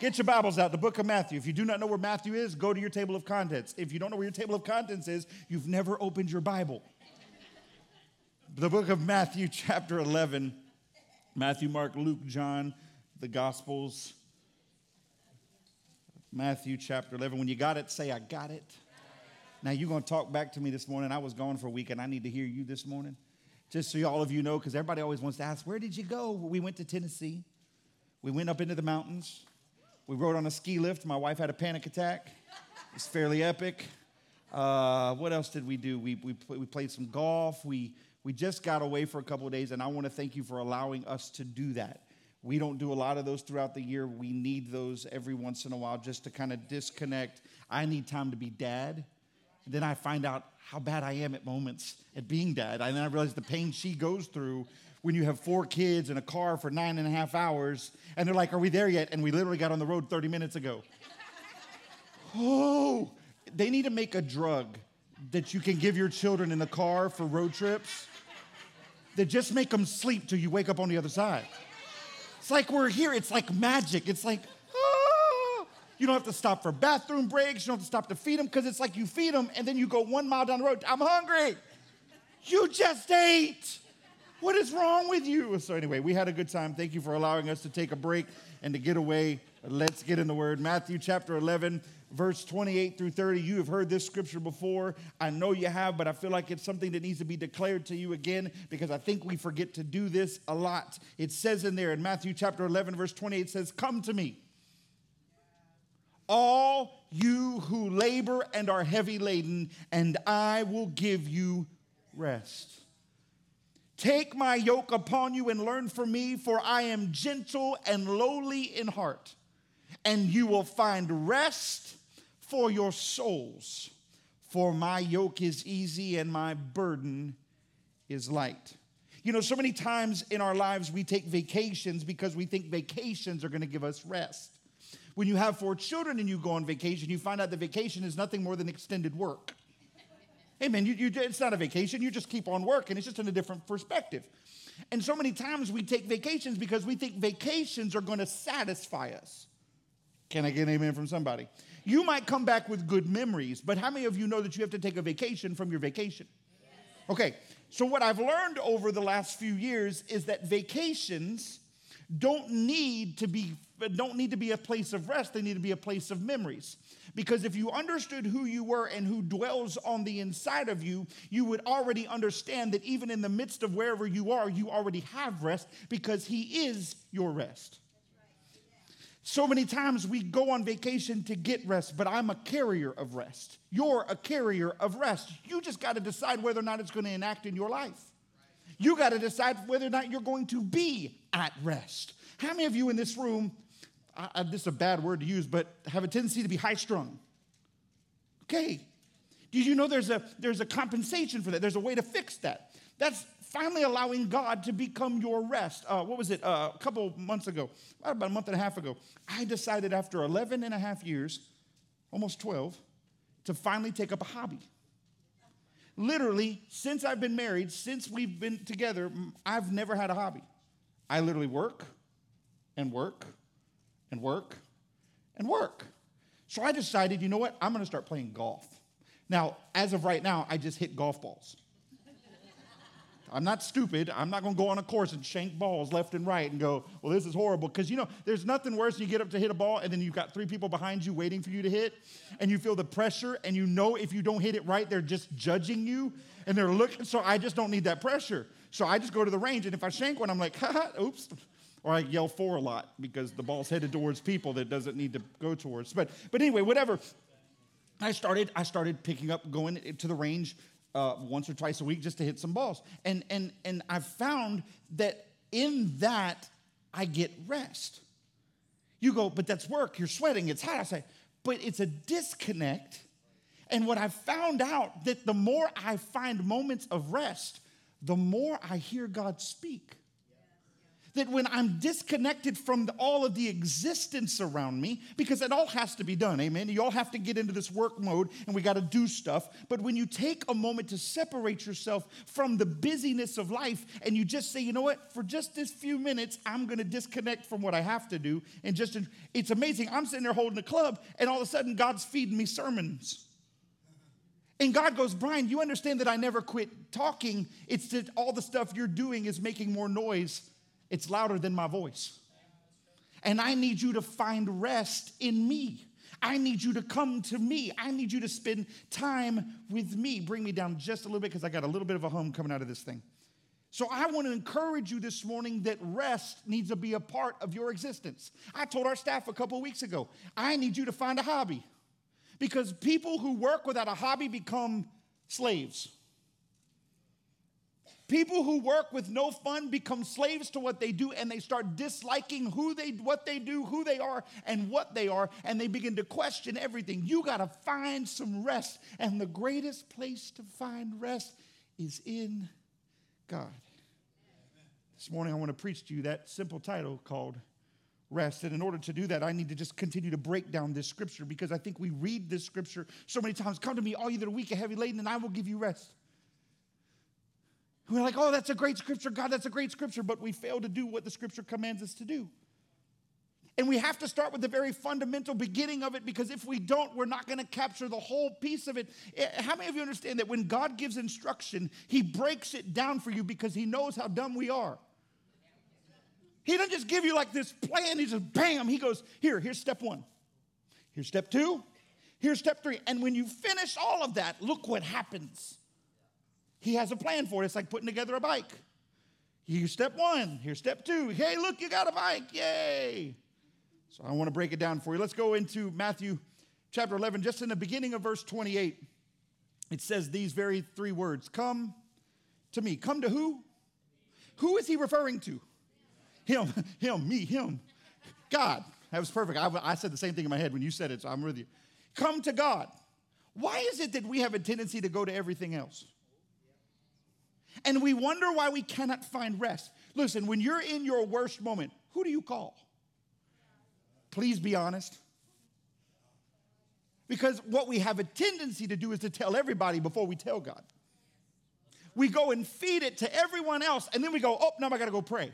Get your Bibles out, the book of Matthew. If you do not know where Matthew is, go to your table of contents. If you don't know where your table of contents is, you've never opened your Bible. The book of Matthew, chapter 11. Matthew, Mark, Luke, John, the Gospels. Matthew chapter 11. When you got it, say, I got it. Now, you're going to talk back to me this morning. I was gone for a week, and I need to hear you this morning. Just so all of you know, because everybody always wants to ask, Where did you go? We went to Tennessee. We went up into the mountains. We rode on a ski lift. My wife had a panic attack. It's fairly epic. Uh, what else did we do? We, we, we played some golf. We, we just got away for a couple of days, and I want to thank you for allowing us to do that. We don't do a lot of those throughout the year. We need those every once in a while just to kind of disconnect. I need time to be dad. And then I find out how bad I am at moments at being dad. And then I realize the pain she goes through when you have four kids in a car for nine and a half hours, and they're like, Are we there yet? And we literally got on the road 30 minutes ago. oh, they need to make a drug that you can give your children in the car for road trips that just make them sleep till you wake up on the other side. It's like we're here, it's like magic. It's like, ah. You don't have to stop for bathroom breaks. You don't have to stop to feed them because it's like you feed them and then you go one mile down the road. I'm hungry. You just ate. What is wrong with you? So, anyway, we had a good time. Thank you for allowing us to take a break and to get away. Let's get in the word. Matthew chapter 11, verse 28 through 30. You have heard this scripture before. I know you have, but I feel like it's something that needs to be declared to you again because I think we forget to do this a lot. It says in there in Matthew chapter 11, verse 28, it says, Come to me, all you who labor and are heavy laden, and I will give you rest. Take my yoke upon you and learn from me, for I am gentle and lowly in heart, and you will find rest for your souls. For my yoke is easy and my burden is light. You know, so many times in our lives we take vacations because we think vacations are going to give us rest. When you have four children and you go on vacation, you find out that vacation is nothing more than extended work. Hey, man, you, you, it's not a vacation. You just keep on working. It's just in a different perspective. And so many times we take vacations because we think vacations are going to satisfy us. Can I get an amen from somebody? You might come back with good memories, but how many of you know that you have to take a vacation from your vacation? Okay, so what I've learned over the last few years is that vacations don't need to be don't need to be a place of rest, they need to be a place of memories. Because if you understood who you were and who dwells on the inside of you, you would already understand that even in the midst of wherever you are, you already have rest because He is your rest. So many times we go on vacation to get rest, but I'm a carrier of rest. You're a carrier of rest. You just got to decide whether or not it's going to enact in your life. You got to decide whether or not you're going to be at rest. How many of you in this room I, this is a bad word to use, but have a tendency to be high strung. Okay. Did you know there's a, there's a compensation for that? There's a way to fix that. That's finally allowing God to become your rest. Uh, what was it? Uh, a couple months ago, about a month and a half ago, I decided after 11 and a half years, almost 12, to finally take up a hobby. Literally, since I've been married, since we've been together, I've never had a hobby. I literally work and work and work and work. So I decided, you know what? I'm going to start playing golf. Now, as of right now, I just hit golf balls. I'm not stupid. I'm not going to go on a course and shank balls left and right and go, well, this is horrible. Because, you know, there's nothing worse than you get up to hit a ball and then you've got three people behind you waiting for you to hit and you feel the pressure and you know if you don't hit it right, they're just judging you and they're looking. So I just don't need that pressure. So I just go to the range and if I shank one, I'm like, haha, oops. Or I yell for a lot because the ball's headed towards people that doesn't need to go towards. But, but anyway, whatever. I started, I started picking up, going to the range uh, once or twice a week just to hit some balls. And, and, and I've found that in that, I get rest. You go, but that's work. You're sweating. It's hot. I say, but it's a disconnect. And what I've found out that the more I find moments of rest, the more I hear God speak. That when I'm disconnected from the, all of the existence around me, because it all has to be done, amen? You all have to get into this work mode and we got to do stuff. But when you take a moment to separate yourself from the busyness of life and you just say, you know what, for just this few minutes, I'm going to disconnect from what I have to do. And just, it's amazing. I'm sitting there holding a club and all of a sudden God's feeding me sermons. And God goes, Brian, you understand that I never quit talking. It's that all the stuff you're doing is making more noise it's louder than my voice. And I need you to find rest in me. I need you to come to me. I need you to spend time with me. Bring me down just a little bit because I got a little bit of a home coming out of this thing. So I want to encourage you this morning that rest needs to be a part of your existence. I told our staff a couple weeks ago, I need you to find a hobby because people who work without a hobby become slaves. People who work with no fun become slaves to what they do and they start disliking who they what they do, who they are and what they are and they begin to question everything. You got to find some rest and the greatest place to find rest is in God. This morning I want to preach to you that simple title called rest. And in order to do that, I need to just continue to break down this scripture because I think we read this scripture so many times. Come to me, all you that are weak and heavy laden, and I will give you rest. We're like, oh, that's a great scripture. God, that's a great scripture. But we fail to do what the scripture commands us to do. And we have to start with the very fundamental beginning of it because if we don't, we're not going to capture the whole piece of it. Eh, how many of you understand that when God gives instruction, He breaks it down for you because He knows how dumb we are? He doesn't just give you like this plan, He just bam, He goes, here, here's step one, here's step two, here's step three. And when you finish all of that, look what happens. He has a plan for it. It's like putting together a bike. Here's step one. Here's step two. Hey, look, you got a bike. Yay. So I want to break it down for you. Let's go into Matthew chapter 11. Just in the beginning of verse 28, it says these very three words Come to me. Come to who? Who is he referring to? Him, him, me, him. God. That was perfect. I, I said the same thing in my head when you said it, so I'm with you. Come to God. Why is it that we have a tendency to go to everything else? And we wonder why we cannot find rest. Listen, when you're in your worst moment, who do you call? Please be honest. Because what we have a tendency to do is to tell everybody before we tell God. We go and feed it to everyone else, and then we go, oh, now I gotta go pray.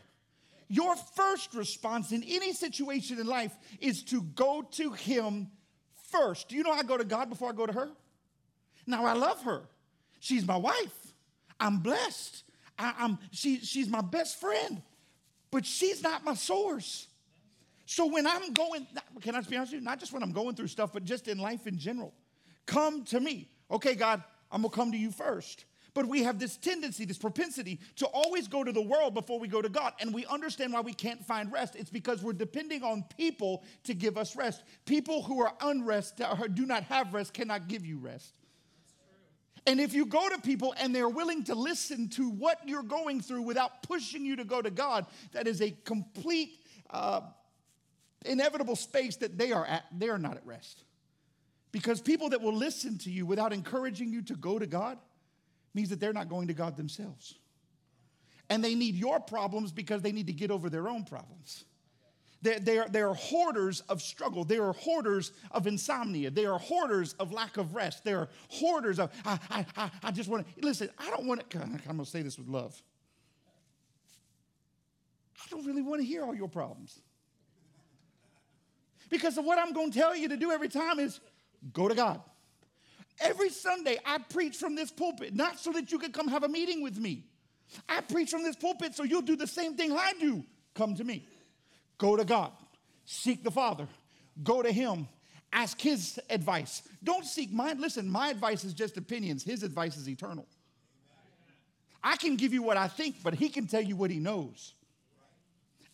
Your first response in any situation in life is to go to Him first. Do you know I go to God before I go to her? Now I love her. She's my wife. I'm blessed. I, am she, she's my best friend, but she's not my source. So when I'm going, can I be honest with you? Not just when I'm going through stuff, but just in life in general. Come to me. Okay, God, I'm gonna come to you first. But we have this tendency, this propensity to always go to the world before we go to God. And we understand why we can't find rest. It's because we're depending on people to give us rest. People who are unrest, uh, or do not have rest, cannot give you rest. And if you go to people and they're willing to listen to what you're going through without pushing you to go to God, that is a complete, uh, inevitable space that they are at. They are not at rest. Because people that will listen to you without encouraging you to go to God means that they're not going to God themselves. And they need your problems because they need to get over their own problems. They're, they're, they're hoarders of struggle. They are hoarders of insomnia. They are hoarders of lack of rest. They are hoarders of, I, I, I, I just want to, listen, I don't want to, I'm going to say this with love. I don't really want to hear all your problems. Because of what I'm going to tell you to do every time is go to God. Every Sunday, I preach from this pulpit, not so that you can come have a meeting with me. I preach from this pulpit so you'll do the same thing I do. Come to me. Go to God, seek the Father, go to Him, ask His advice. Don't seek mine. Listen, my advice is just opinions, His advice is eternal. I can give you what I think, but He can tell you what He knows.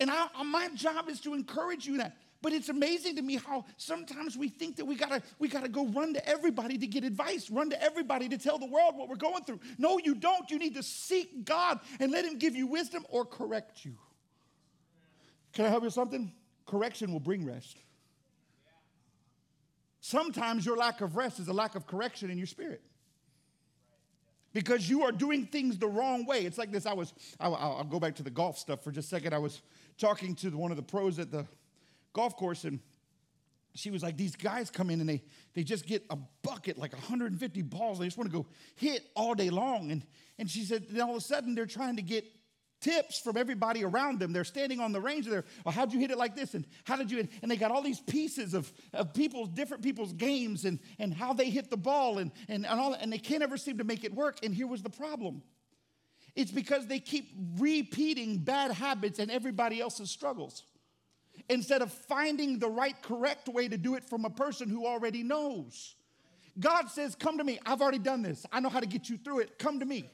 And I, my job is to encourage you that. But it's amazing to me how sometimes we think that we gotta, we gotta go run to everybody to get advice, run to everybody to tell the world what we're going through. No, you don't. You need to seek God and let Him give you wisdom or correct you. Can I help you with something? Correction will bring rest. Sometimes your lack of rest is a lack of correction in your spirit. because you are doing things the wrong way. It's like this. I was, I'll, I'll go back to the golf stuff for just a second. I was talking to one of the pros at the golf course, and she was like, These guys come in and they, they just get a bucket, like 150 balls. They just want to go hit all day long. And, and she said, Then all of a sudden, they're trying to get tips from everybody around them. They're standing on the range. They're, well, how'd you hit it like this? And how did you? And they got all these pieces of, of people's, different people's games and, and how they hit the ball and, and, and all, that. and they can't ever seem to make it work. And here was the problem. It's because they keep repeating bad habits and everybody else's struggles instead of finding the right, correct way to do it from a person who already knows. God says, Come to me. I've already done this. I know how to get you through it. Come to me.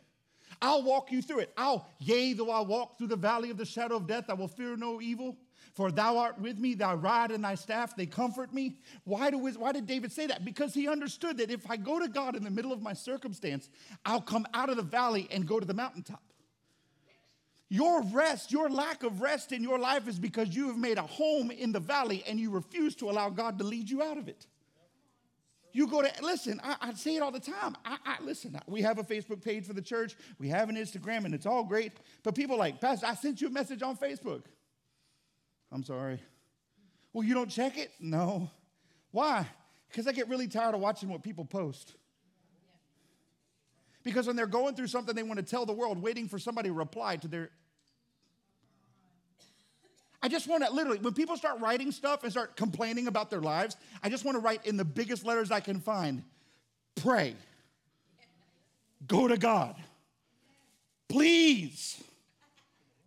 I'll walk you through it. I'll, yea, though I walk through the valley of the shadow of death, I will fear no evil. For thou art with me, thy rod and thy staff, they comfort me. Why, do, why did David say that? Because he understood that if I go to God in the middle of my circumstance, I'll come out of the valley and go to the mountaintop. Your rest, your lack of rest in your life is because you have made a home in the valley and you refuse to allow God to lead you out of it. You go to, listen, I, I say it all the time. I, I, listen, we have a Facebook page for the church, we have an Instagram, and it's all great. But people like, Pastor, I sent you a message on Facebook. I'm sorry. Well, you don't check it? No. Why? Because I get really tired of watching what people post. Because when they're going through something they want to tell the world, waiting for somebody to reply to their. I just want to literally, when people start writing stuff and start complaining about their lives, I just want to write in the biggest letters I can find pray, go to God. Please.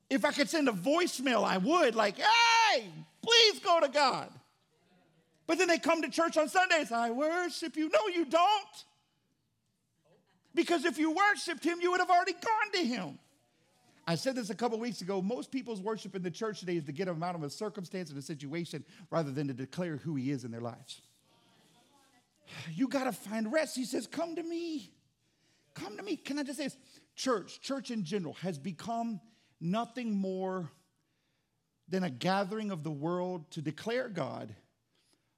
If I could send a voicemail, I would, like, hey, please go to God. But then they come to church on Sundays, I worship you. No, you don't. Because if you worshiped him, you would have already gone to him. I said this a couple weeks ago. Most people's worship in the church today is to get them out of a circumstance and a situation rather than to declare who he is in their lives. You got to find rest. He says, Come to me. Come to me. Can I just say this? Church, church in general, has become nothing more than a gathering of the world to declare God,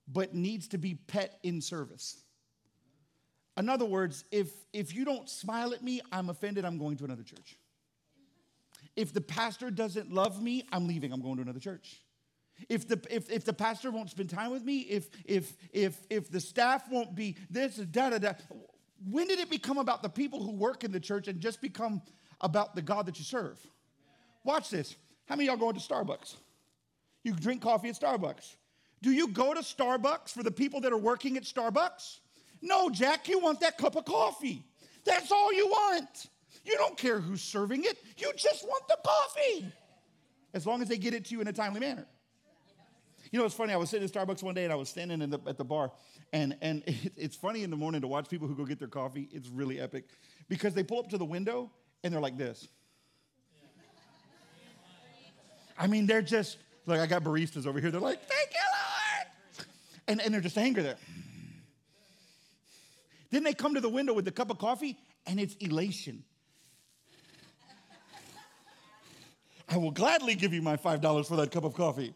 but needs to be pet in service. In other words, if, if you don't smile at me, I'm offended, I'm going to another church. If the pastor doesn't love me, I'm leaving, I'm going to another church. If the, if, if the pastor won't spend time with me, if, if, if, if the staff won't be this, da, da, da. When did it become about the people who work in the church and just become about the God that you serve? Watch this. How many y'all going to Starbucks? You drink coffee at Starbucks. Do you go to Starbucks for the people that are working at Starbucks? No, Jack, you want that cup of coffee. That's all you want. You don't care who's serving it, you just want the coffee. As long as they get it to you in a timely manner. You know, it's funny. I was sitting in Starbucks one day and I was standing the, at the bar, and, and it, it's funny in the morning to watch people who go get their coffee. It's really epic because they pull up to the window and they're like this. I mean, they're just like, I got baristas over here. They're like, thank you, Lord. And, and they're just angry there. Then they come to the window with a cup of coffee and it's elation. I will gladly give you my $5 for that cup of coffee.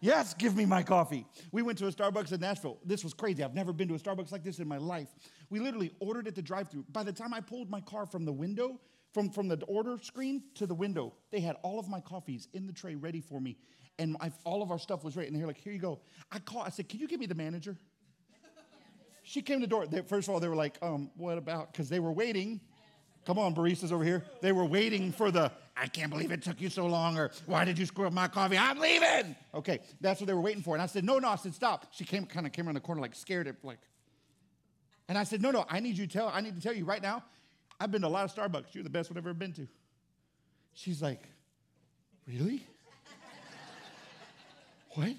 Yes, give me my coffee. We went to a Starbucks in Nashville. This was crazy. I've never been to a Starbucks like this in my life. We literally ordered at the drive through. By the time I pulled my car from the window, from, from the order screen to the window, they had all of my coffees in the tray ready for me. And I, all of our stuff was ready. And they're like, here you go. I called, I said, can you give me the manager? She came to the door. They, first of all, they were like, um, what about? Because they were waiting. Come on, baristas over here. They were waiting for the, I can't believe it took you so long, or why did you screw up my coffee? I'm leaving. Okay, that's what they were waiting for. And I said, no, no. I said, stop. She came, kind of came around the corner, like scared it, like. And I said, no, no. I need you to tell. I need to tell you right now. I've been to a lot of Starbucks. You're the best one I've ever been to. She's like, really? what?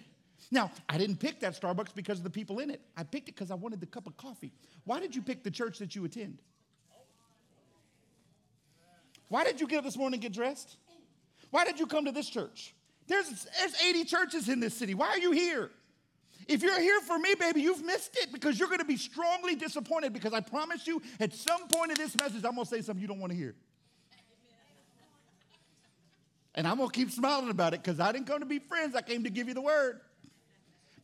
Now, I didn't pick that Starbucks because of the people in it. I picked it because I wanted the cup of coffee. Why did you pick the church that you attend? Why did you get up this morning and get dressed? Why did you come to this church? There's, there's 80 churches in this city. Why are you here? If you're here for me, baby, you've missed it because you're going to be strongly disappointed because I promise you, at some point in this message, I'm going to say something you don't want to hear. And I'm going to keep smiling about it because I didn't come to be friends. I came to give you the word.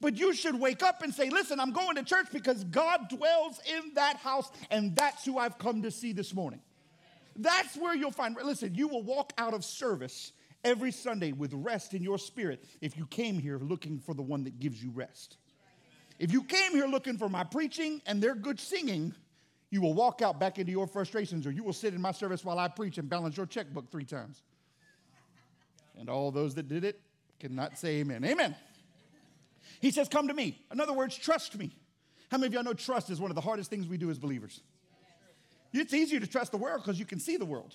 But you should wake up and say, Listen, I'm going to church because God dwells in that house, and that's who I've come to see this morning. That's where you'll find, listen, you will walk out of service every Sunday with rest in your spirit if you came here looking for the one that gives you rest. If you came here looking for my preaching and their good singing, you will walk out back into your frustrations, or you will sit in my service while I preach and balance your checkbook three times. And all those that did it cannot say amen. Amen. He says, Come to me. In other words, trust me. How many of y'all know trust is one of the hardest things we do as believers? It's easier to trust the world because you can see the world.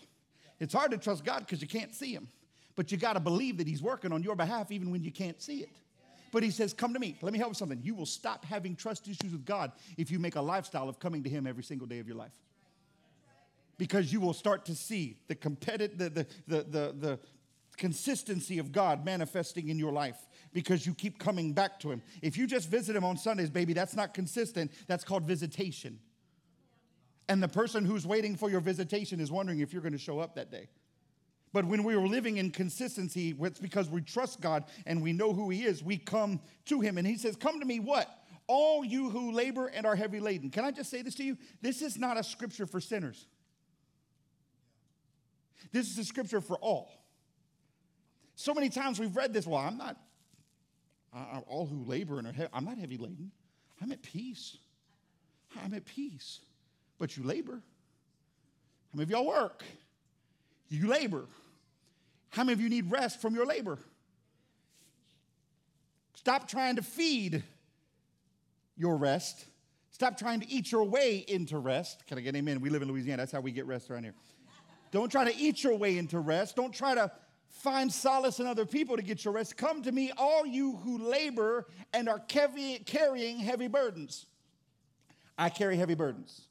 It's hard to trust God because you can't see Him. But you got to believe that He's working on your behalf even when you can't see it. But He says, Come to me. Let me help you with something. You will stop having trust issues with God if you make a lifestyle of coming to Him every single day of your life. Because you will start to see the competitive, the, the, the, the, the consistency of God manifesting in your life because you keep coming back to Him. If you just visit Him on Sundays, baby, that's not consistent. That's called visitation. And the person who's waiting for your visitation is wondering if you're going to show up that day. But when we are living in consistency, it's because we trust God and we know who He is. We come to Him and He says, Come to me, what? All you who labor and are heavy laden. Can I just say this to you? This is not a scripture for sinners, this is a scripture for all. So many times we've read this. Well, I'm not, uh, all who labor and are heavy, I'm not heavy laden. I'm at peace. I'm at peace. But you labor. How many of y'all work? You labor. How many of you need rest from your labor? Stop trying to feed your rest. Stop trying to eat your way into rest. Can I get amen? We live in Louisiana. That's how we get rest around here. Don't try to eat your way into rest. Don't try to find solace in other people to get your rest. Come to me, all you who labor and are carrying heavy burdens. I carry heavy burdens.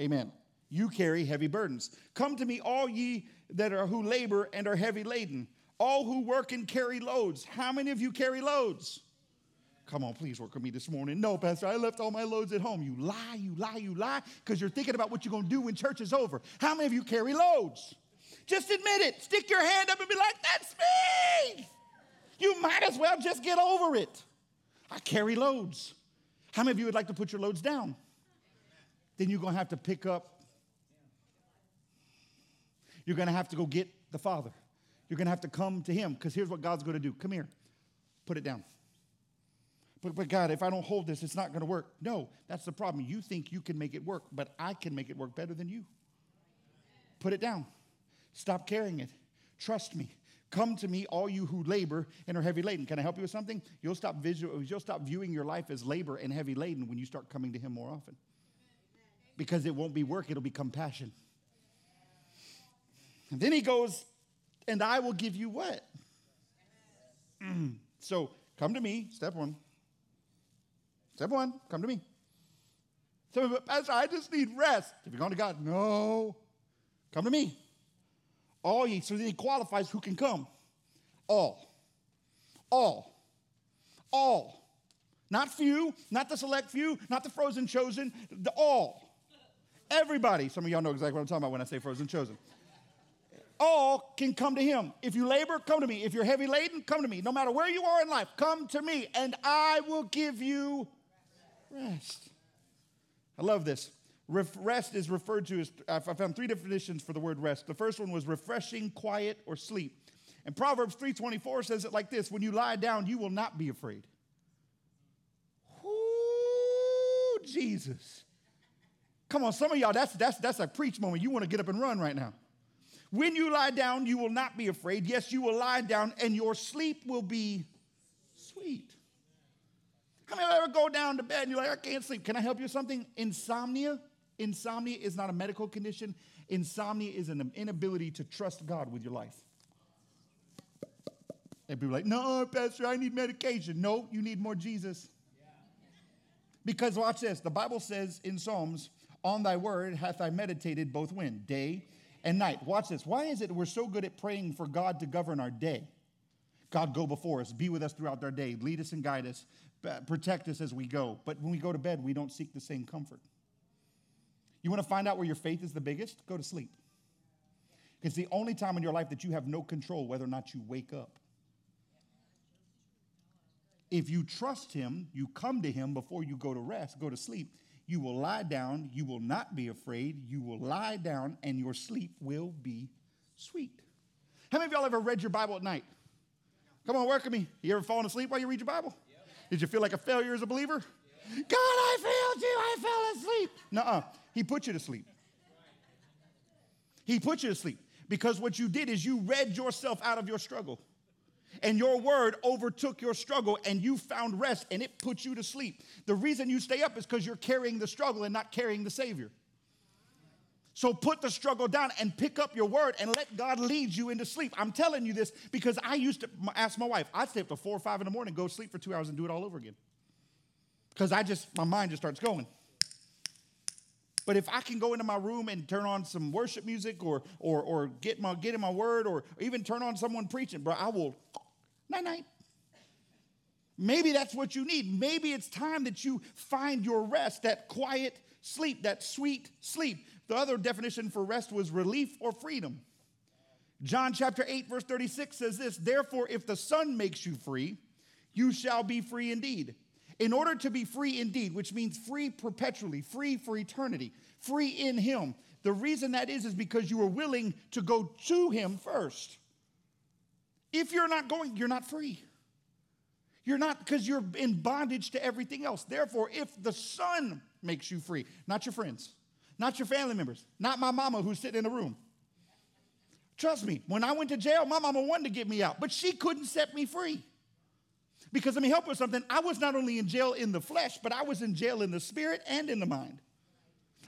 Amen. You carry heavy burdens. Come to me, all ye that are who labor and are heavy laden, all who work and carry loads. How many of you carry loads? Come on, please work with me this morning. No, Pastor, I left all my loads at home. You lie, you lie, you lie, because you're thinking about what you're going to do when church is over. How many of you carry loads? Just admit it. Stick your hand up and be like, that's me. You might as well just get over it. I carry loads. How many of you would like to put your loads down? Then you're going to have to pick up you're going to have to go get the Father. You're going to have to come to Him because here's what God's going to do. Come here, put it down. But, but God, if I don't hold this, it's not going to work. No, that's the problem. You think you can make it work, but I can make it work better than you. Put it down. Stop carrying it. Trust me. Come to me, all you who labor and are heavy laden. Can I help you with something? You'll stop, visual, you'll stop viewing your life as labor and heavy laden when you start coming to Him more often. Because it won't be work, it'll be compassion. And then he goes, and I will give you what? So come to me, step one. Step one, come to me. So, Pastor, I just need rest. If you're going to God, no, come to me. All ye. So then he qualifies who can come. All. All. All. Not few, not the select few, not the frozen chosen, the all. Everybody. Some of y'all know exactly what I'm talking about when I say frozen chosen all can come to him. If you labor, come to me. If you're heavy laden, come to me. No matter where you are in life, come to me, and I will give you rest. I love this. Rest is referred to as, I found three definitions for the word rest. The first one was refreshing, quiet, or sleep. And Proverbs 3.24 says it like this, when you lie down, you will not be afraid. Ooh, Jesus. Come on, some of y'all, that's, that's, that's a preach moment. You want to get up and run right now. When you lie down, you will not be afraid. Yes, you will lie down, and your sleep will be sweet. How many of you ever go down to bed and you're like, I can't sleep? Can I help you with something? Insomnia. Insomnia is not a medical condition. Insomnia is an inability to trust God with your life. And people are like, no, Pastor, I need medication. No, you need more Jesus. Because watch this. The Bible says in Psalms, on thy word hath I meditated both when? Day and night. Watch this. Why is it we're so good at praying for God to govern our day? God, go before us, be with us throughout our day, lead us and guide us, protect us as we go. But when we go to bed, we don't seek the same comfort. You want to find out where your faith is the biggest? Go to sleep. It's the only time in your life that you have no control whether or not you wake up. If you trust Him, you come to Him before you go to rest, go to sleep, You will lie down, you will not be afraid. You will lie down, and your sleep will be sweet. How many of y'all ever read your Bible at night? Come on, work with me. You ever fallen asleep while you read your Bible? Yep. Did you feel like a failure as a believer? Yep. God, I failed you. I fell asleep. Nuh-uh. He put you to sleep. He put you to sleep because what you did is you read yourself out of your struggle. And your word overtook your struggle and you found rest and it put you to sleep. The reason you stay up is because you're carrying the struggle and not carrying the Savior. So put the struggle down and pick up your word and let God lead you into sleep. I'm telling you this because I used to ask my wife, I'd stay up to four or five in the morning, go sleep for two hours and do it all over again. Because I just, my mind just starts going. But if I can go into my room and turn on some worship music or or or get my get in my word or even turn on someone preaching, bro, I will night night. Maybe that's what you need. Maybe it's time that you find your rest, that quiet sleep, that sweet sleep. The other definition for rest was relief or freedom. John chapter 8, verse 36 says this Therefore, if the Son makes you free, you shall be free indeed. In order to be free indeed, which means free perpetually, free for eternity, free in Him, the reason that is is because you are willing to go to Him first. If you're not going, you're not free. You're not because you're in bondage to everything else. Therefore, if the Son makes you free, not your friends, not your family members, not my mama who's sitting in the room. Trust me, when I went to jail, my mama wanted to get me out, but she couldn't set me free. Because let me help with something. I was not only in jail in the flesh, but I was in jail in the spirit and in the mind.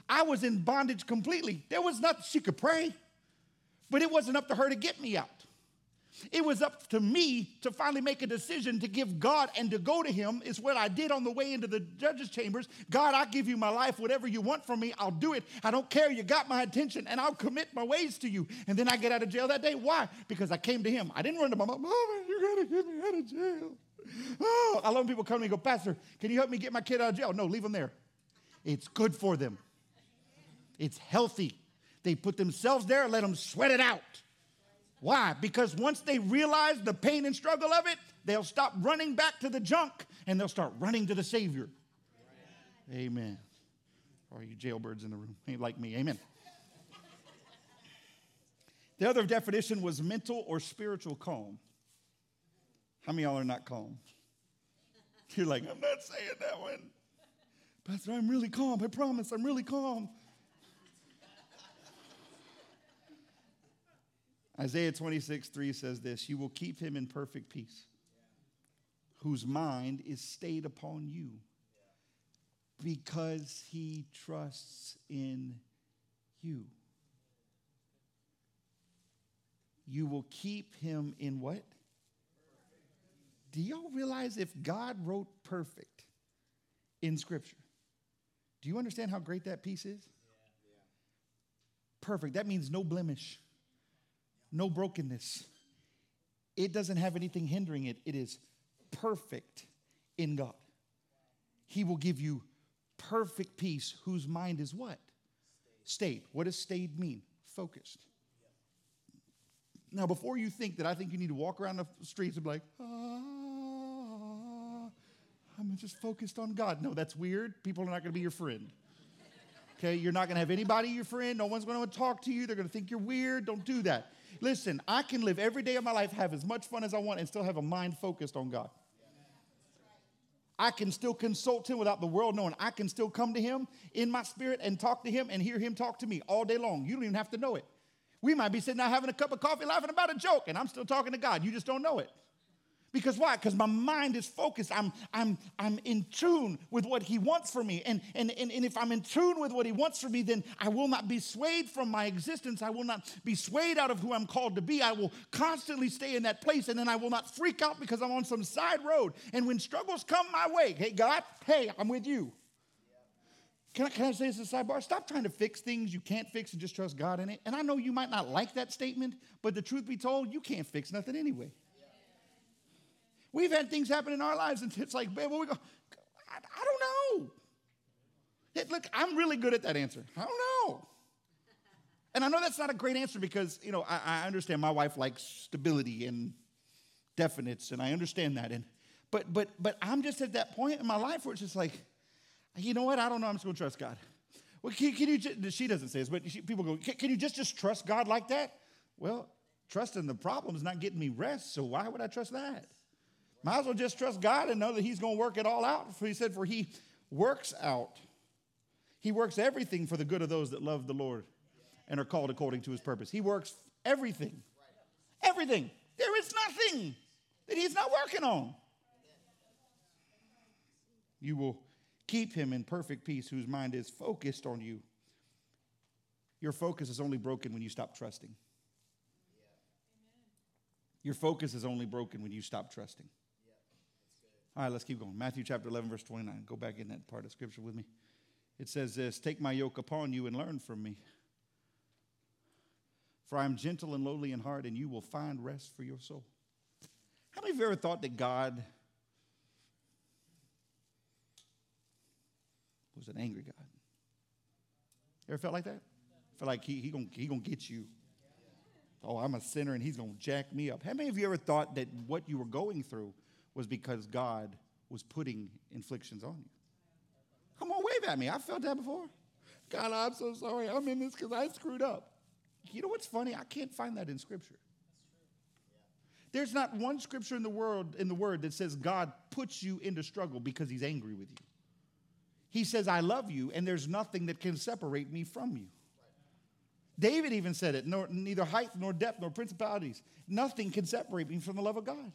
I was in bondage completely. There was nothing she could pray, but it wasn't up to her to get me out. It was up to me to finally make a decision to give God and to go to Him, is what I did on the way into the judge's chambers. God, I give you my life. Whatever you want from me, I'll do it. I don't care. You got my attention, and I'll commit my ways to you. And then I get out of jail that day. Why? Because I came to Him. I didn't run to my mom. Mama, you got to get me out of jail. Oh, I love when people come to me and go, Pastor, can you help me get my kid out of jail? No, leave them there. It's good for them, it's healthy. They put themselves there, let them sweat it out. Why? Because once they realize the pain and struggle of it, they'll stop running back to the junk and they'll start running to the Savior. Amen. Amen. Or you jailbirds in the room? Ain't like me. Amen. The other definition was mental or spiritual calm. How many y'all are not calm? You're like, I'm not saying that one. Pastor, I'm really calm. I promise, I'm really calm. Isaiah 26, 3 says this You will keep him in perfect peace, whose mind is stayed upon you, because he trusts in you. You will keep him in what? Do y'all realize if God wrote perfect in Scripture, do you understand how great that piece is? Perfect. That means no blemish no brokenness. It doesn't have anything hindering it. It is perfect in God. He will give you perfect peace whose mind is what? Stayed. What does stayed mean? Focused. Now, before you think that I think you need to walk around the streets and be like, ah, I'm just focused on God. No, that's weird. People are not going to be your friend. Okay, you're not going to have anybody your friend. No one's going to talk to you. They're going to think you're weird. Don't do that. Listen, I can live every day of my life, have as much fun as I want, and still have a mind focused on God. I can still consult him without the world knowing. I can still come to him in my spirit and talk to him and hear him talk to me all day long. You don't even have to know it. We might be sitting there having a cup of coffee, laughing about a joke, and I'm still talking to God. You just don't know it. Because why? Because my mind is focused. I'm, I'm, I'm in tune with what He wants for me. And, and, and, and if I'm in tune with what He wants for me, then I will not be swayed from my existence. I will not be swayed out of who I'm called to be. I will constantly stay in that place. And then I will not freak out because I'm on some side road. And when struggles come my way, hey, God, hey, I'm with you. Can I, can I say this as a sidebar? Stop trying to fix things you can't fix and just trust God in it. And I know you might not like that statement, but the truth be told, you can't fix nothing anyway. We've had things happen in our lives, and it's like, babe, what we go, I, I don't know. It, look, I'm really good at that answer. I don't know. And I know that's not a great answer because, you know, I, I understand my wife likes stability and definites, and I understand that. And but but but I'm just at that point in my life where it's just like, You know what? I don't know. I'm just going to trust God. Well, can, can you just, she doesn't say this, but she, people go, can, can you just, just trust God like that? Well, trusting the problem is not getting me rest, so why would I trust that? Might as well just trust God and know that He's going to work it all out. For He said, For He works out. He works everything for the good of those that love the Lord and are called according to His purpose. He works everything. Everything. There is nothing that He's not working on. You will keep him in perfect peace whose mind is focused on you. Your focus is only broken when you stop trusting. Your focus is only broken when you stop trusting. All right, let's keep going. Matthew chapter 11, verse 29. Go back in that part of scripture with me. It says this Take my yoke upon you and learn from me. For I am gentle and lowly in heart, and you will find rest for your soul. How many of you ever thought that God was an angry God? Ever felt like that? Felt like he, he gonna, he gonna get you. Oh, I'm a sinner and he's gonna jack me up. How many of you ever thought that what you were going through was because God was putting inflictions on you. Come on, wave at me. I felt that before. God, I'm so sorry. I'm in this because I screwed up. You know what's funny? I can't find that in Scripture. There's not one scripture in the world in the word that says God puts you into struggle because he's angry with you. He says, I love you, and there's nothing that can separate me from you. David even said it nor, neither height nor depth nor principalities. Nothing can separate me from the love of God.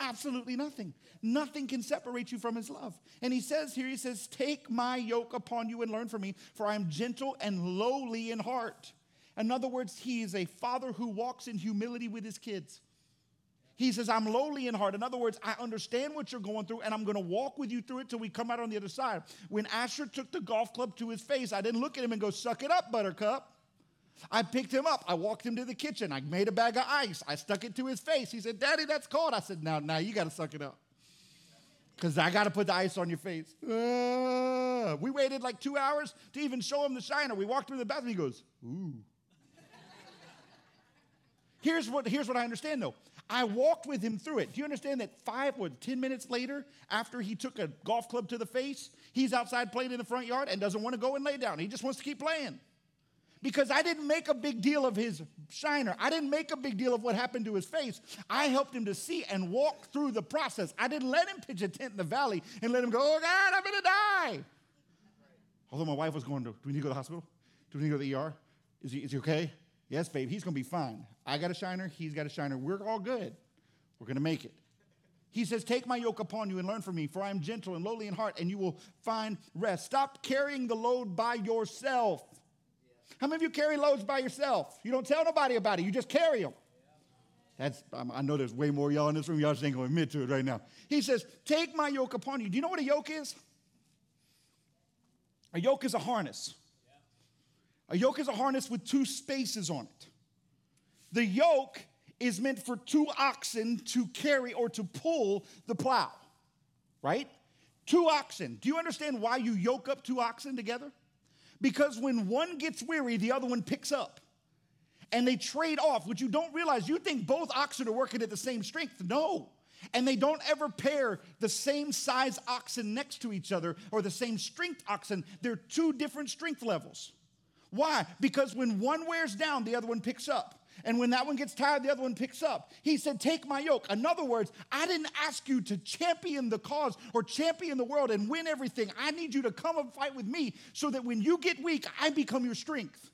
Absolutely nothing. Nothing can separate you from his love. And he says here, he says, Take my yoke upon you and learn from me, for I am gentle and lowly in heart. In other words, he is a father who walks in humility with his kids. He says, I'm lowly in heart. In other words, I understand what you're going through, and I'm going to walk with you through it till we come out on the other side. When Asher took the golf club to his face, I didn't look at him and go, Suck it up, buttercup. I picked him up. I walked him to the kitchen. I made a bag of ice. I stuck it to his face. He said, Daddy, that's cold. I said, Now, now you got to suck it up. Because I got to put the ice on your face. Uh, we waited like two hours to even show him the shiner. We walked him through the bathroom. He goes, Ooh. here's, what, here's what I understand though. I walked with him through it. Do you understand that five or 10 minutes later, after he took a golf club to the face, he's outside playing in the front yard and doesn't want to go and lay down. He just wants to keep playing because I didn't make a big deal of his shiner. I didn't make a big deal of what happened to his face. I helped him to see and walk through the process. I didn't let him pitch a tent in the valley and let him go, oh God, I'm gonna die. Although my wife was going to, do we need to go to the hospital? Do we need to go to the ER? Is he, is he okay? Yes, babe, he's gonna be fine. I got a shiner, he's got a shiner. We're all good. We're gonna make it. He says, Take my yoke upon you and learn from me, for I am gentle and lowly in heart, and you will find rest. Stop carrying the load by yourself. How many of you carry loads by yourself? You don't tell nobody about it, you just carry them. That's, um, I know there's way more y'all in this room. Y'all just ain't to admit to it right now. He says, Take my yoke upon you. Do you know what a yoke is? A yoke is a harness. A yoke is a harness with two spaces on it. The yoke is meant for two oxen to carry or to pull the plow, right? Two oxen. Do you understand why you yoke up two oxen together? Because when one gets weary, the other one picks up. And they trade off, which you don't realize. You think both oxen are working at the same strength. No. And they don't ever pair the same size oxen next to each other or the same strength oxen. They're two different strength levels. Why? Because when one wears down, the other one picks up. And when that one gets tired, the other one picks up. He said, Take my yoke. In other words, I didn't ask you to champion the cause or champion the world and win everything. I need you to come and fight with me so that when you get weak, I become your strength.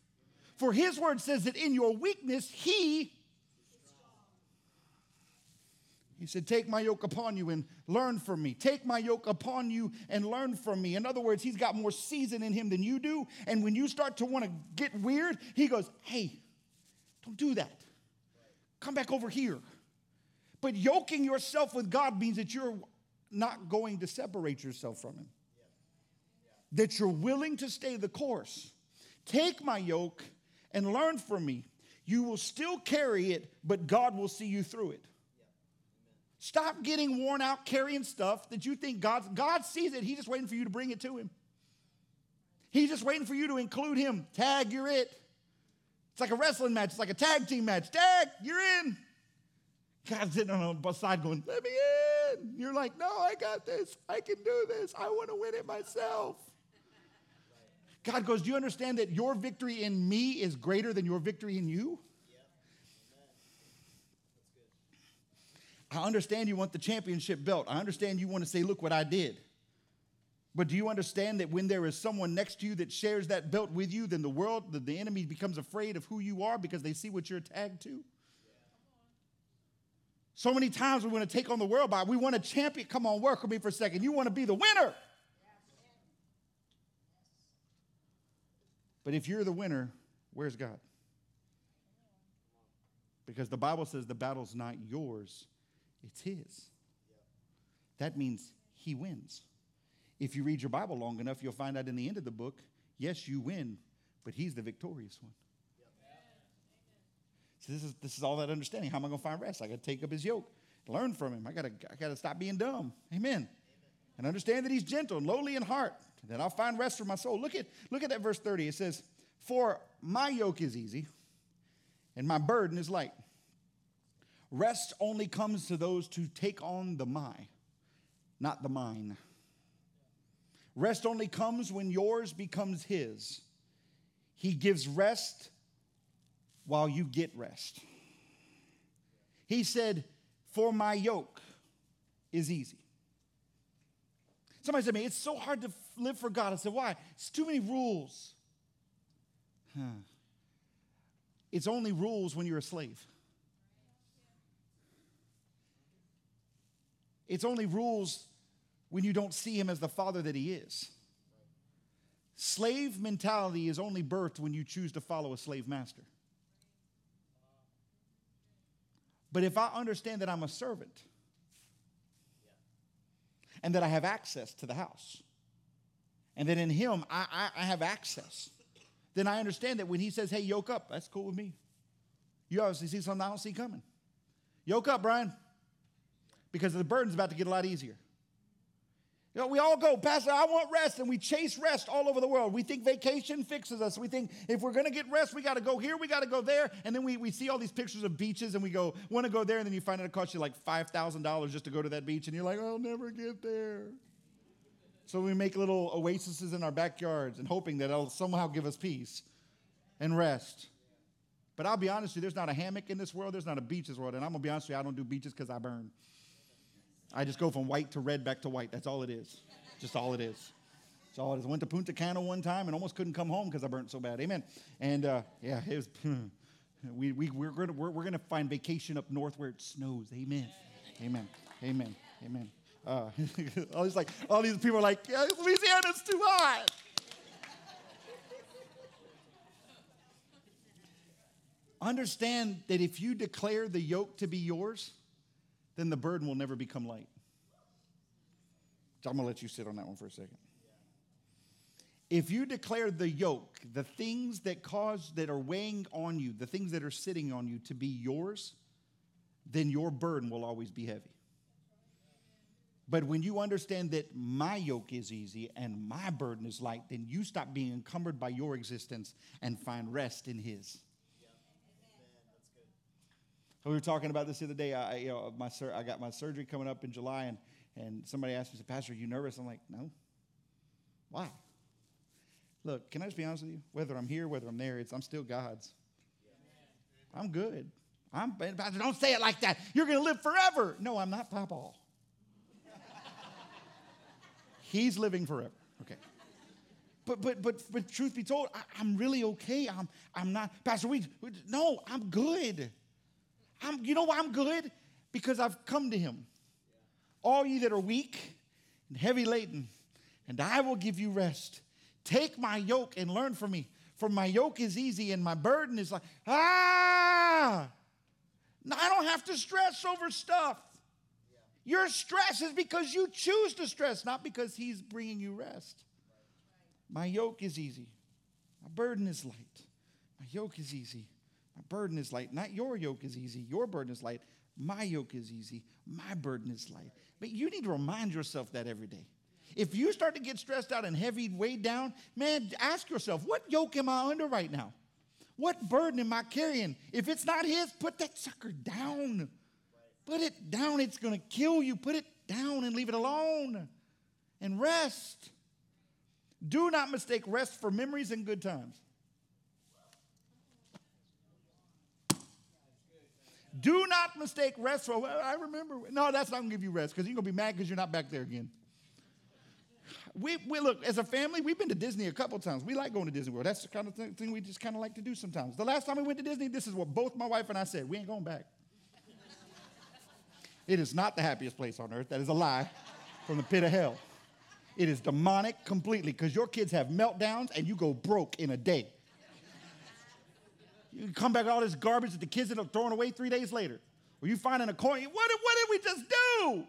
For his word says that in your weakness, he he said, Take my yoke upon you and learn from me. Take my yoke upon you and learn from me. In other words, he's got more season in him than you do. And when you start to want to get weird, he goes, Hey, don't do that. Come back over here. But yoking yourself with God means that you're not going to separate yourself from Him, that you're willing to stay the course. Take my yoke and learn from me. You will still carry it, but God will see you through it. Stop getting worn out carrying stuff that you think God God sees it. He's just waiting for you to bring it to him. He's just waiting for you to include him. Tag, you're it. It's like a wrestling match. It's like a tag team match. Tag, you're in. God's sitting on the side going, let me in. You're like, no, I got this. I can do this. I want to win it myself. God goes, Do you understand that your victory in me is greater than your victory in you? I understand you want the championship belt. I understand you want to say, Look what I did. But do you understand that when there is someone next to you that shares that belt with you, then the world, the, the enemy becomes afraid of who you are because they see what you're tagged to? So many times we want to take on the world by we want to champion. Come on, work with me for a second. You want to be the winner. But if you're the winner, where's God? Because the Bible says the battle's not yours, it's His. That means He wins. If you read your Bible long enough, you'll find out in the end of the book, yes, you win, but He's the victorious one. So this is this is all that understanding. How am I going to find rest? I got to take up His yoke, learn from Him. I got to I got to stop being dumb. Amen. And understand that He's gentle and lowly in heart. Then I'll find rest for my soul. Look at look at that verse thirty. It says, "For my yoke is easy, and my burden is light." Rest only comes to those who take on the my, not the mine. Rest only comes when yours becomes His. He gives rest while you get rest. He said, For my yoke is easy. Somebody said to me, It's so hard to live for God. I said, Why? It's too many rules. Huh. It's only rules when you're a slave. It's only rules when you don't see him as the father that he is. Slave mentality is only birthed when you choose to follow a slave master. But if I understand that I'm a servant and that I have access to the house, and that in him I, I, I have access, then I understand that when he says, hey, yoke up, that's cool with me. You obviously see something I don't see coming. Yoke up, Brian, because the burden's about to get a lot easier. You know, we all go, Pastor, I want rest, and we chase rest all over the world. We think vacation fixes us. We think if we're going to get rest, we got to go here, we got to go there. And then we, we see all these pictures of beaches, and we go, want to go there, and then you find out it costs you like $5,000 just to go to that beach, and you're like, I'll never get there. So we make little oases in our backyards and hoping that it'll somehow give us peace and rest. But I'll be honest with you, there's not a hammock in this world, there's not a beach in this world. And I'm going to be honest with you, I don't do beaches because I burn. I just go from white to red back to white. That's all it is. Just all it is. That's all it is. I went to Punta Cana one time and almost couldn't come home because I burnt so bad. Amen. And uh, yeah, it was. we, we, we're going we're, we're gonna find vacation up north where it snows. Amen. Amen. Amen. Amen. Uh, all these like all these people are like, yeah, Louisiana's too hot. Understand that if you declare the yoke to be yours, then the burden will never become light. I'm going to let you sit on that one for a second. If you declare the yoke, the things that cause, that are weighing on you, the things that are sitting on you to be yours, then your burden will always be heavy. But when you understand that my yoke is easy and my burden is light, then you stop being encumbered by your existence and find rest in His. We were talking about this the other day. I, you know, my sur- I got my surgery coming up in July, and, and somebody asked me, said, Pastor, are you nervous? I'm like, no. Why? Look, can I just be honest with you? Whether I'm here, whether I'm there, it's, I'm still God's. I'm good. I'm, Pastor, don't say it like that. You're to live forever. No, I'm not Papa. He's living forever. Okay. But, but, but, but truth be told, I, am really okay. I'm, I'm not, Pastor, we, we, no, I'm good. I'm, you know why I'm good? Because I've come to him. All ye that are weak and heavy laden, and I will give you rest. Take my yoke and learn from me. For my yoke is easy and my burden is like, ah, I don't have to stress over stuff. Your stress is because you choose to stress, not because he's bringing you rest. My yoke is easy. My burden is light. My yoke is easy. My burden is light. Not your yoke is easy. Your burden is light. My yoke is easy. My burden is light. But you need to remind yourself that every day. If you start to get stressed out and heavy, weighed down, man, ask yourself, what yoke am I under right now? What burden am I carrying? If it's not his, put that sucker down. Put it down. It's going to kill you. Put it down and leave it alone and rest. Do not mistake rest for memories and good times. Do not mistake rest for, well, I remember. No, that's not going to give you rest because you're going to be mad because you're not back there again. We, we look, as a family, we've been to Disney a couple times. We like going to Disney World. That's the kind of thing we just kind of like to do sometimes. The last time we went to Disney, this is what both my wife and I said we ain't going back. it is not the happiest place on earth. That is a lie from the pit of hell. It is demonic completely because your kids have meltdowns and you go broke in a day. You come back with all this garbage that the kids end up throwing away three days later. Or you find in a coin. what, what did we just do?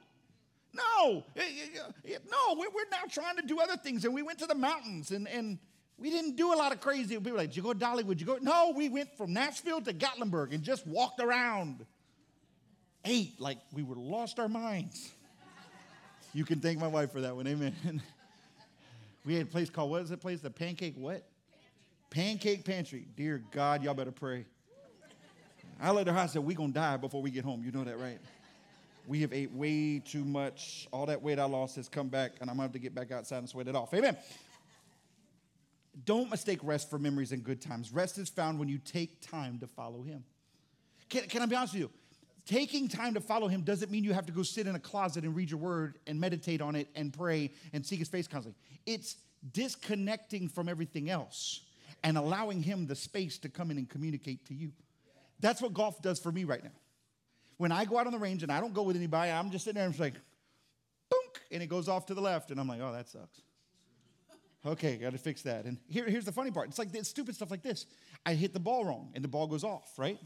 No, eh, eh, eh, no, we're now trying to do other things. And we went to the mountains and, and we didn't do a lot of crazy. People were like, did you go to Dollywood? Did you go? No, we went from Nashville to Gatlinburg and just walked around. Ate like we were lost our minds. You can thank my wife for that one, amen. we had a place called, what is that place? The Pancake what? Pancake Pantry. Dear God, y'all better pray. I let her I said, we to die before we get home. You know that, right? We have ate way too much. All that weight I lost has come back, and I'm to have to get back outside and sweat it off. Amen. Don't mistake rest for memories and good times. Rest is found when you take time to follow Him. Can, can I be honest with you? Taking time to follow Him doesn't mean you have to go sit in a closet and read your word and meditate on it and pray and seek His face constantly. It's disconnecting from everything else and allowing him the space to come in and communicate to you. That's what golf does for me right now. When I go out on the range and I don't go with anybody, I'm just sitting there and I'm like, boonk, and it goes off to the left. And I'm like, oh, that sucks. Okay, got to fix that. And here, here's the funny part it's like stupid stuff like this. I hit the ball wrong and the ball goes off, right?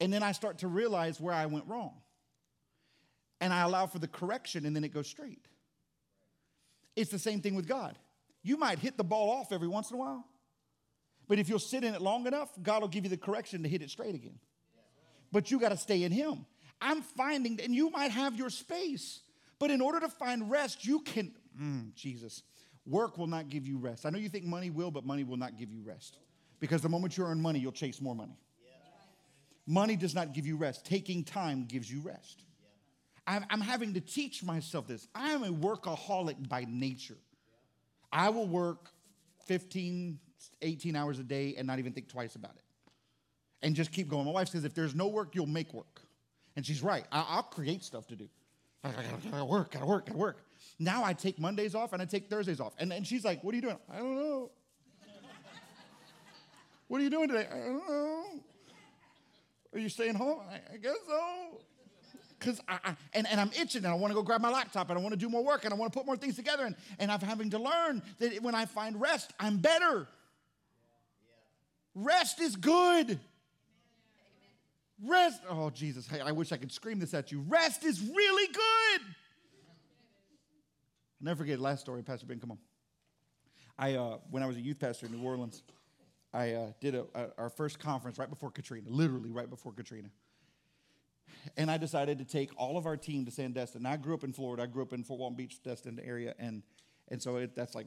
And then I start to realize where I went wrong. And I allow for the correction and then it goes straight. It's the same thing with God. You might hit the ball off every once in a while, but if you'll sit in it long enough, God will give you the correction to hit it straight again. But you got to stay in Him. I'm finding, and you might have your space, but in order to find rest, you can, mm, Jesus, work will not give you rest. I know you think money will, but money will not give you rest. Because the moment you earn money, you'll chase more money. Money does not give you rest. Taking time gives you rest. I'm, I'm having to teach myself this. I am a workaholic by nature. I will work 15, 18 hours a day and not even think twice about it. And just keep going. My wife says, if there's no work, you'll make work. And she's right. I- will create stuff to do. I gotta, gotta work, gotta work, gotta work. Now I take Mondays off and I take Thursdays off. And, and she's like, what are you doing? I don't know. what are you doing today? I don't know. Are you staying home? I, I guess so because I, I, and, and I'm itching and I want to go grab my laptop and I want to do more work and I want to put more things together. And, and I'm having to learn that when I find rest, I'm better. Rest is good. Rest, oh Jesus, I wish I could scream this at you. Rest is really good. I'll never forget last story, Pastor Ben, come on. I, uh, when I was a youth pastor in New Orleans, I uh, did a, a, our first conference right before Katrina, literally right before Katrina and I decided to take all of our team to Sandestin. I grew up in Florida. I grew up in Fort Walton Beach, Destin area, and and so it, that's like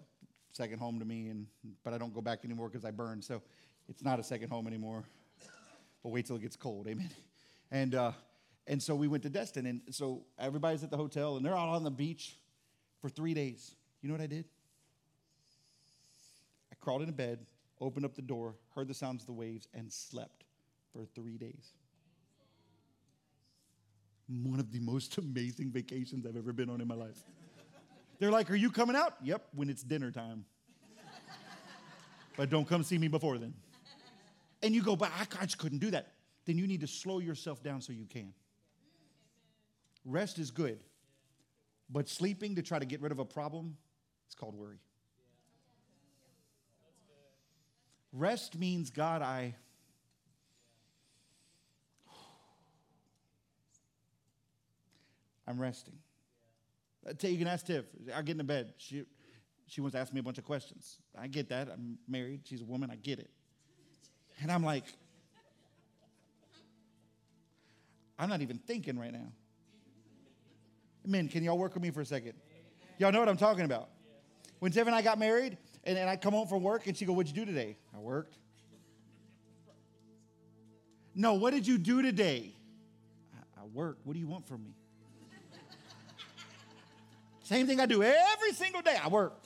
second home to me. And but I don't go back anymore because I burned, so it's not a second home anymore. But wait till it gets cold, amen. And uh, and so we went to Destin, and so everybody's at the hotel, and they're all on the beach for three days. You know what I did? I crawled into bed, opened up the door, heard the sounds of the waves, and slept for three days one of the most amazing vacations I've ever been on in my life. They're like, Are you coming out? Yep, when it's dinner time. but don't come see me before then. And you go, But I, I just couldn't do that. Then you need to slow yourself down so you can. Rest is good, but sleeping to try to get rid of a problem, it's called worry. Rest means, God, I I'm resting. You can ask Tiff. I get into bed. She, she wants to ask me a bunch of questions. I get that. I'm married. She's a woman. I get it. And I'm like, I'm not even thinking right now. Men, can y'all work with me for a second? Y'all know what I'm talking about. When Tiff and I got married, and, and I come home from work, and she go, "What'd you do today?" I worked. No, what did you do today? I, I worked. What do you want from me? Same thing I do every single day. I work.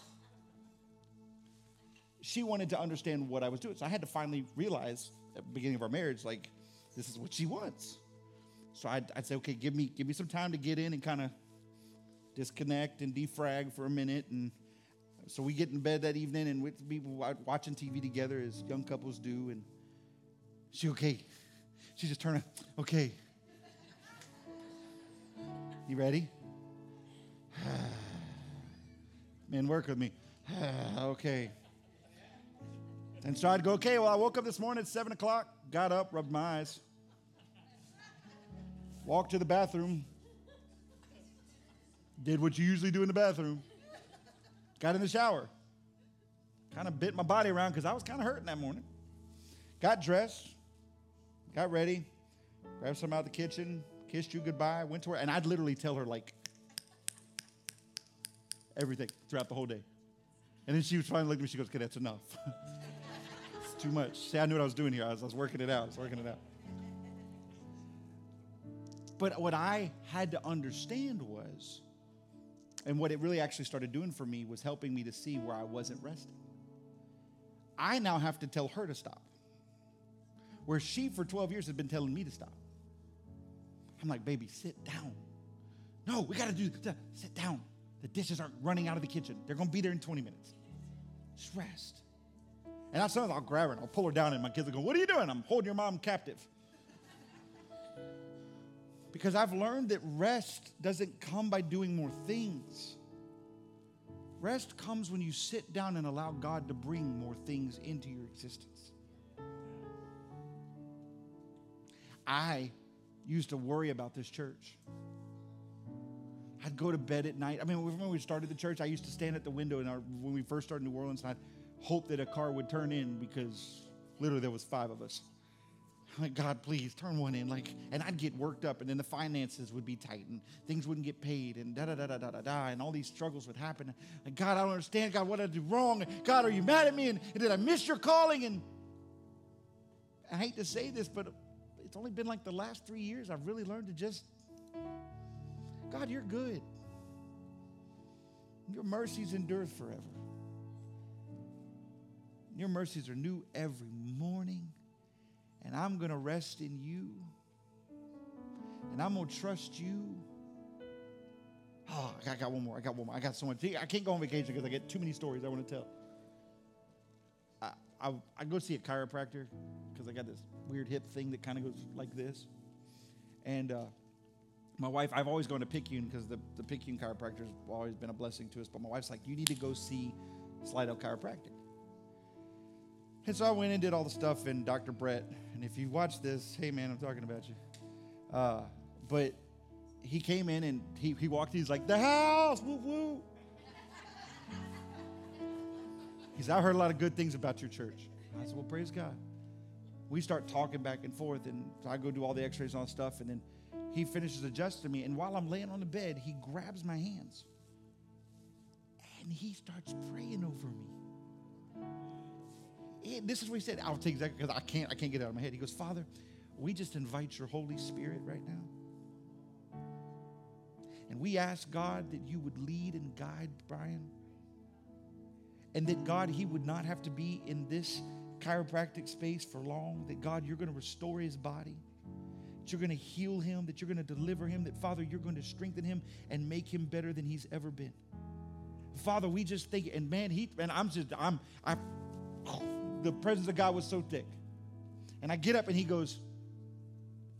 She wanted to understand what I was doing. So I had to finally realize at the beginning of our marriage, like, this is what she wants. So I'd, I'd say, okay, give me, give me some time to get in and kind of disconnect and defrag for a minute. And so we get in bed that evening and we'd be watching TV together as young couples do. And she, okay, she just turned, okay. You ready? Man, work with me. okay. And so I'd go, okay, well, I woke up this morning at 7 o'clock, got up, rubbed my eyes, walked to the bathroom, did what you usually do in the bathroom, got in the shower, kind of bit my body around because I was kind of hurting that morning. Got dressed, got ready, grabbed some out of the kitchen, kissed you goodbye, went to her, and I'd literally tell her, like, everything throughout the whole day. And then she was finally look at me, she goes, okay, that's enough. too much. See, I knew what I was doing here. I was, I was working it out. I was working it out. But what I had to understand was, and what it really actually started doing for me was helping me to see where I wasn't resting. I now have to tell her to stop. Where she, for 12 years, has been telling me to stop. I'm like, baby, sit down. No, we got to do. Sit down. The dishes aren't running out of the kitchen. They're going to be there in 20 minutes. Just rest. And I sometimes I'll grab her and I'll pull her down, and my kids will go, What are you doing? I'm holding your mom captive. Because I've learned that rest doesn't come by doing more things. Rest comes when you sit down and allow God to bring more things into your existence. I used to worry about this church. I'd go to bed at night. I mean, when we started the church, I used to stand at the window in our, when we first started New Orleans, and I'd hope that a car would turn in because literally there was five of us. I'm like, God, please turn one in. Like, and I'd get worked up, and then the finances would be tight, and things wouldn't get paid, and da da da da da da da, and all these struggles would happen. And God, I don't understand. God, what did I do wrong? God, are you mad at me? And, and did I miss your calling? And I hate to say this, but it's only been like the last three years I've really learned to just God, you're good. Your mercies endure forever. Your mercies are new every morning. And I'm going to rest in you. And I'm going to trust you. Oh, I got one more. I got one more. I got so much. I can't go on vacation because I get too many stories I want to tell. I, I, I go see a chiropractor because I got this weird hip thing that kind of goes like this. And uh, my wife, I've always gone to Picayune because the, the Picayune chiropractor has always been a blessing to us. But my wife's like, you need to go see Slidell Chiropractic. And so I went and did all the stuff, and Dr. Brett, and if you watch this, hey man, I'm talking about you. Uh, but he came in and he, he walked in, he's like, the house, woo woo. He said, I heard a lot of good things about your church. I said, well, praise God. We start talking back and forth, and so I go do all the x-rays and all stuff, and then he finishes adjusting me. And while I'm laying on the bed, he grabs my hands and he starts praying over me. This is what he said. I'll take exactly because I can't, I can't get out of my head. He goes, Father, we just invite your Holy Spirit right now. And we ask God that you would lead and guide Brian. And that God, he would not have to be in this chiropractic space for long. That God, you're going to restore his body that you're going to heal him, that you're going to deliver him, that Father, you're going to strengthen him and make him better than he's ever been. Father, we just think, and man, he, and I'm just, I'm, I, the presence of God was so thick. And I get up and he goes,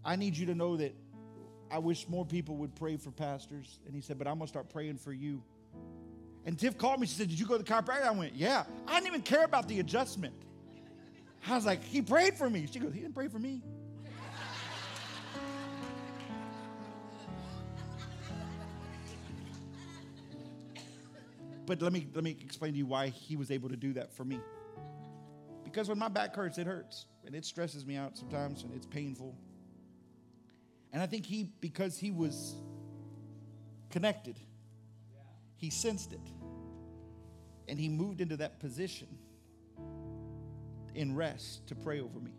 I need you to know that I wish more people would pray for pastors. And he said, but I'm going to start praying for you. And Tiff called me. She said, Did you go to the chiropractor? I went, Yeah. I didn't even care about the adjustment. I was like, He prayed for me. She goes, He didn't pray for me. But let me, let me explain to you why he was able to do that for me. Because when my back hurts, it hurts. And it stresses me out sometimes, and it's painful. And I think he, because he was connected, he sensed it. And he moved into that position in rest to pray over me.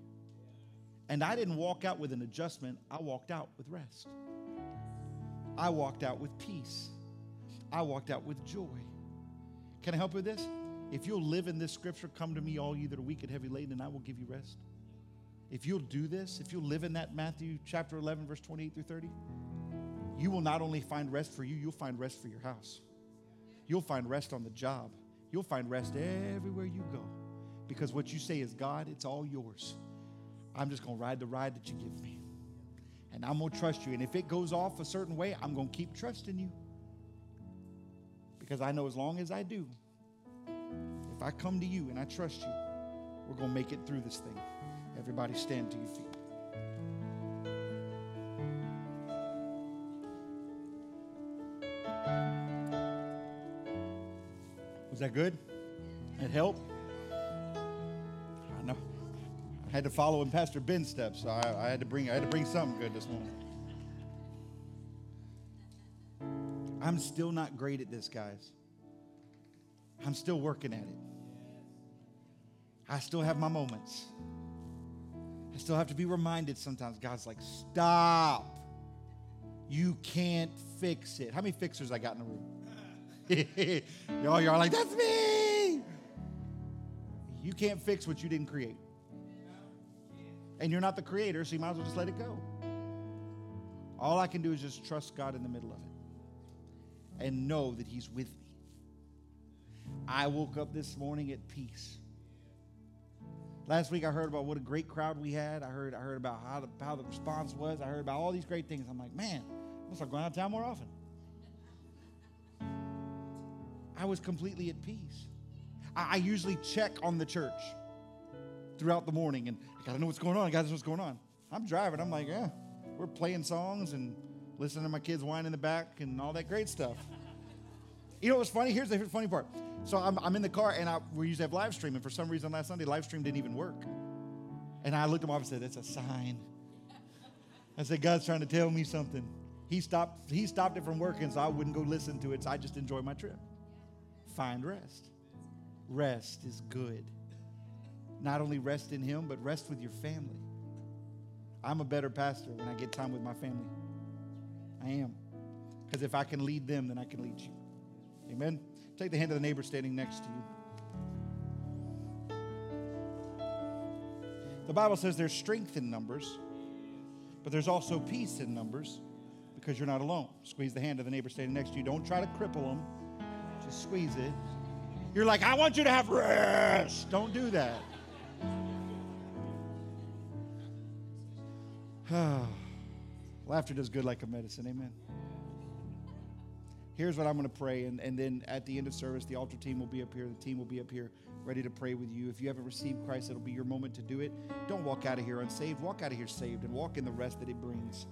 And I didn't walk out with an adjustment, I walked out with rest. I walked out with peace. I walked out with joy. Can I help with this? If you'll live in this scripture, come to me, all you that are weak and heavy laden, and I will give you rest. If you'll do this, if you'll live in that Matthew chapter 11, verse 28 through 30, you will not only find rest for you, you'll find rest for your house. You'll find rest on the job. You'll find rest everywhere you go. Because what you say is, God, it's all yours. I'm just going to ride the ride that you give me. And I'm going to trust you. And if it goes off a certain way, I'm going to keep trusting you. Because I know as long as I do, if I come to you and I trust you, we're going to make it through this thing. Everybody stand to your feet. Was that good? It helped? I know. I had to follow in Pastor Ben's steps, so I, I had to bring I had to bring something good this morning. I'm still not great at this, guys. I'm still working at it. I still have my moments. I still have to be reminded sometimes. God's like, stop. You can't fix it. How many fixers I got in the room? y'all, y'all like, that's me. You can't fix what you didn't create. And you're not the creator, so you might as well just let it go. All I can do is just trust God in the middle of it and know that He's with me. I woke up this morning at peace. Last week I heard about what a great crowd we had. I heard I heard about how the, how the response was. I heard about all these great things. I'm like, man, I'm gonna start going out of town more often. I was completely at peace. I, I usually check on the church throughout the morning, and I gotta know what's going on. I gotta know what's going on. I'm driving. I'm like, yeah, we're playing songs and listening to my kids whine in the back and all that great stuff. You know what's funny? Here's the funny part. So I'm, I'm in the car and I, we used to have live stream, and for some reason last Sunday, live stream didn't even work. And I looked at my up and said, That's a sign. I said, God's trying to tell me something. He stopped, he stopped it from working, so I wouldn't go listen to it. So I just enjoy my trip. Find rest. Rest is good. Not only rest in Him, but rest with your family. I'm a better pastor when I get time with my family. I am. Because if I can lead them, then I can lead you. Amen. Take the hand of the neighbor standing next to you. The Bible says there's strength in numbers, but there's also peace in numbers because you're not alone. Squeeze the hand of the neighbor standing next to you. Don't try to cripple them, just squeeze it. You're like, I want you to have rest. Don't do that. Laughter does good like a medicine. Amen here's what I'm going to pray. And, and then at the end of service, the altar team will be up here. The team will be up here ready to pray with you. If you haven't received Christ, it'll be your moment to do it. Don't walk out of here unsaved. Walk out of here saved and walk in the rest that it brings.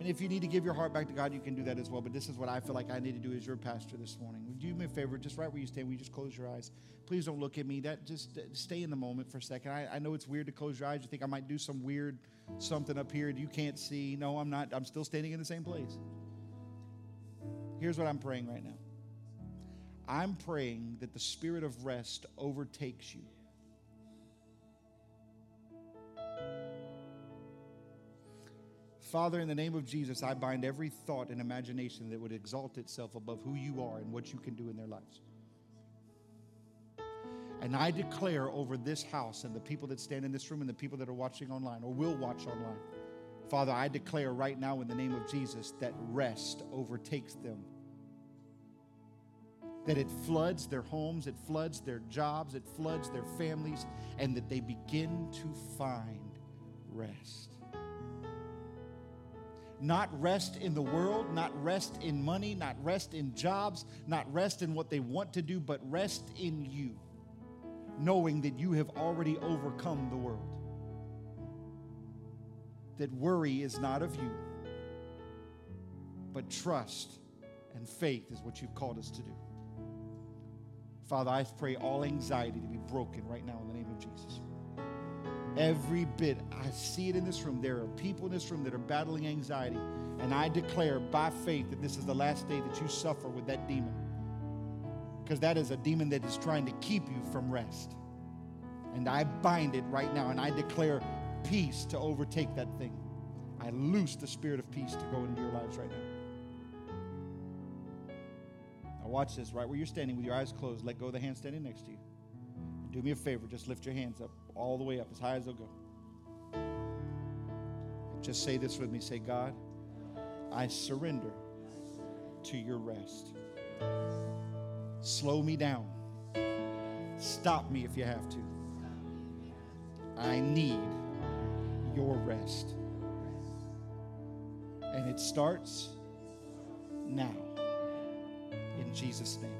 And if you need to give your heart back to God, you can do that as well. But this is what I feel like I need to do as your pastor this morning. Would you do me a favor, just right where you stand, we just close your eyes? Please don't look at me. That just uh, stay in the moment for a second. I, I know it's weird to close your eyes. You think I might do some weird something up here you can't see. No, I'm not. I'm still standing in the same place. Here's what I'm praying right now I'm praying that the spirit of rest overtakes you. Father, in the name of Jesus, I bind every thought and imagination that would exalt itself above who you are and what you can do in their lives. And I declare over this house and the people that stand in this room and the people that are watching online or will watch online, Father, I declare right now in the name of Jesus that rest overtakes them that it floods their homes, it floods their jobs, it floods their families, and that they begin to find rest. Not rest in the world, not rest in money, not rest in jobs, not rest in what they want to do, but rest in you, knowing that you have already overcome the world. That worry is not of you, but trust and faith is what you've called us to do. Father, I pray all anxiety to be broken right now in the name of Jesus. Every bit, I see it in this room. There are people in this room that are battling anxiety. And I declare by faith that this is the last day that you suffer with that demon. Because that is a demon that is trying to keep you from rest. And I bind it right now and I declare peace to overtake that thing. I loose the spirit of peace to go into your lives right now. Now watch this, right where you're standing with your eyes closed, let go of the hand standing next to you. And do me a favor, just lift your hands up all the way up, as high as they'll go. Just say this with me say, God, I surrender to your rest. Slow me down. Stop me if you have to. I need your rest. And it starts now. In Jesus' name.